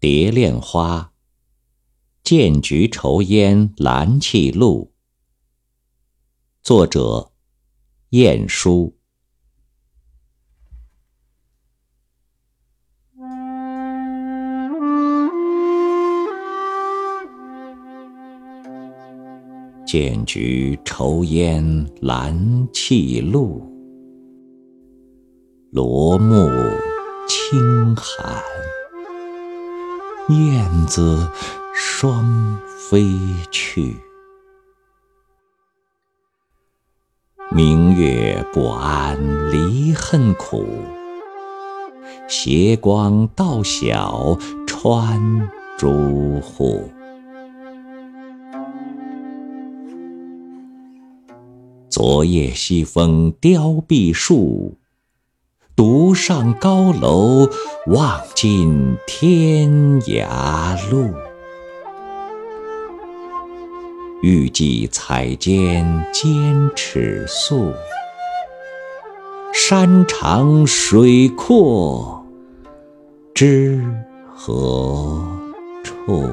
蝶恋花，剑菊愁烟兰泣露。作者：晏殊。剑菊愁烟兰泣露，罗幕轻寒。燕子双飞去，明月不谙离恨苦，斜光到晓穿朱户。昨夜西风凋碧树，独上高楼望尽天涯路。欲寄彩笺兼尺素，山长水阔知何处？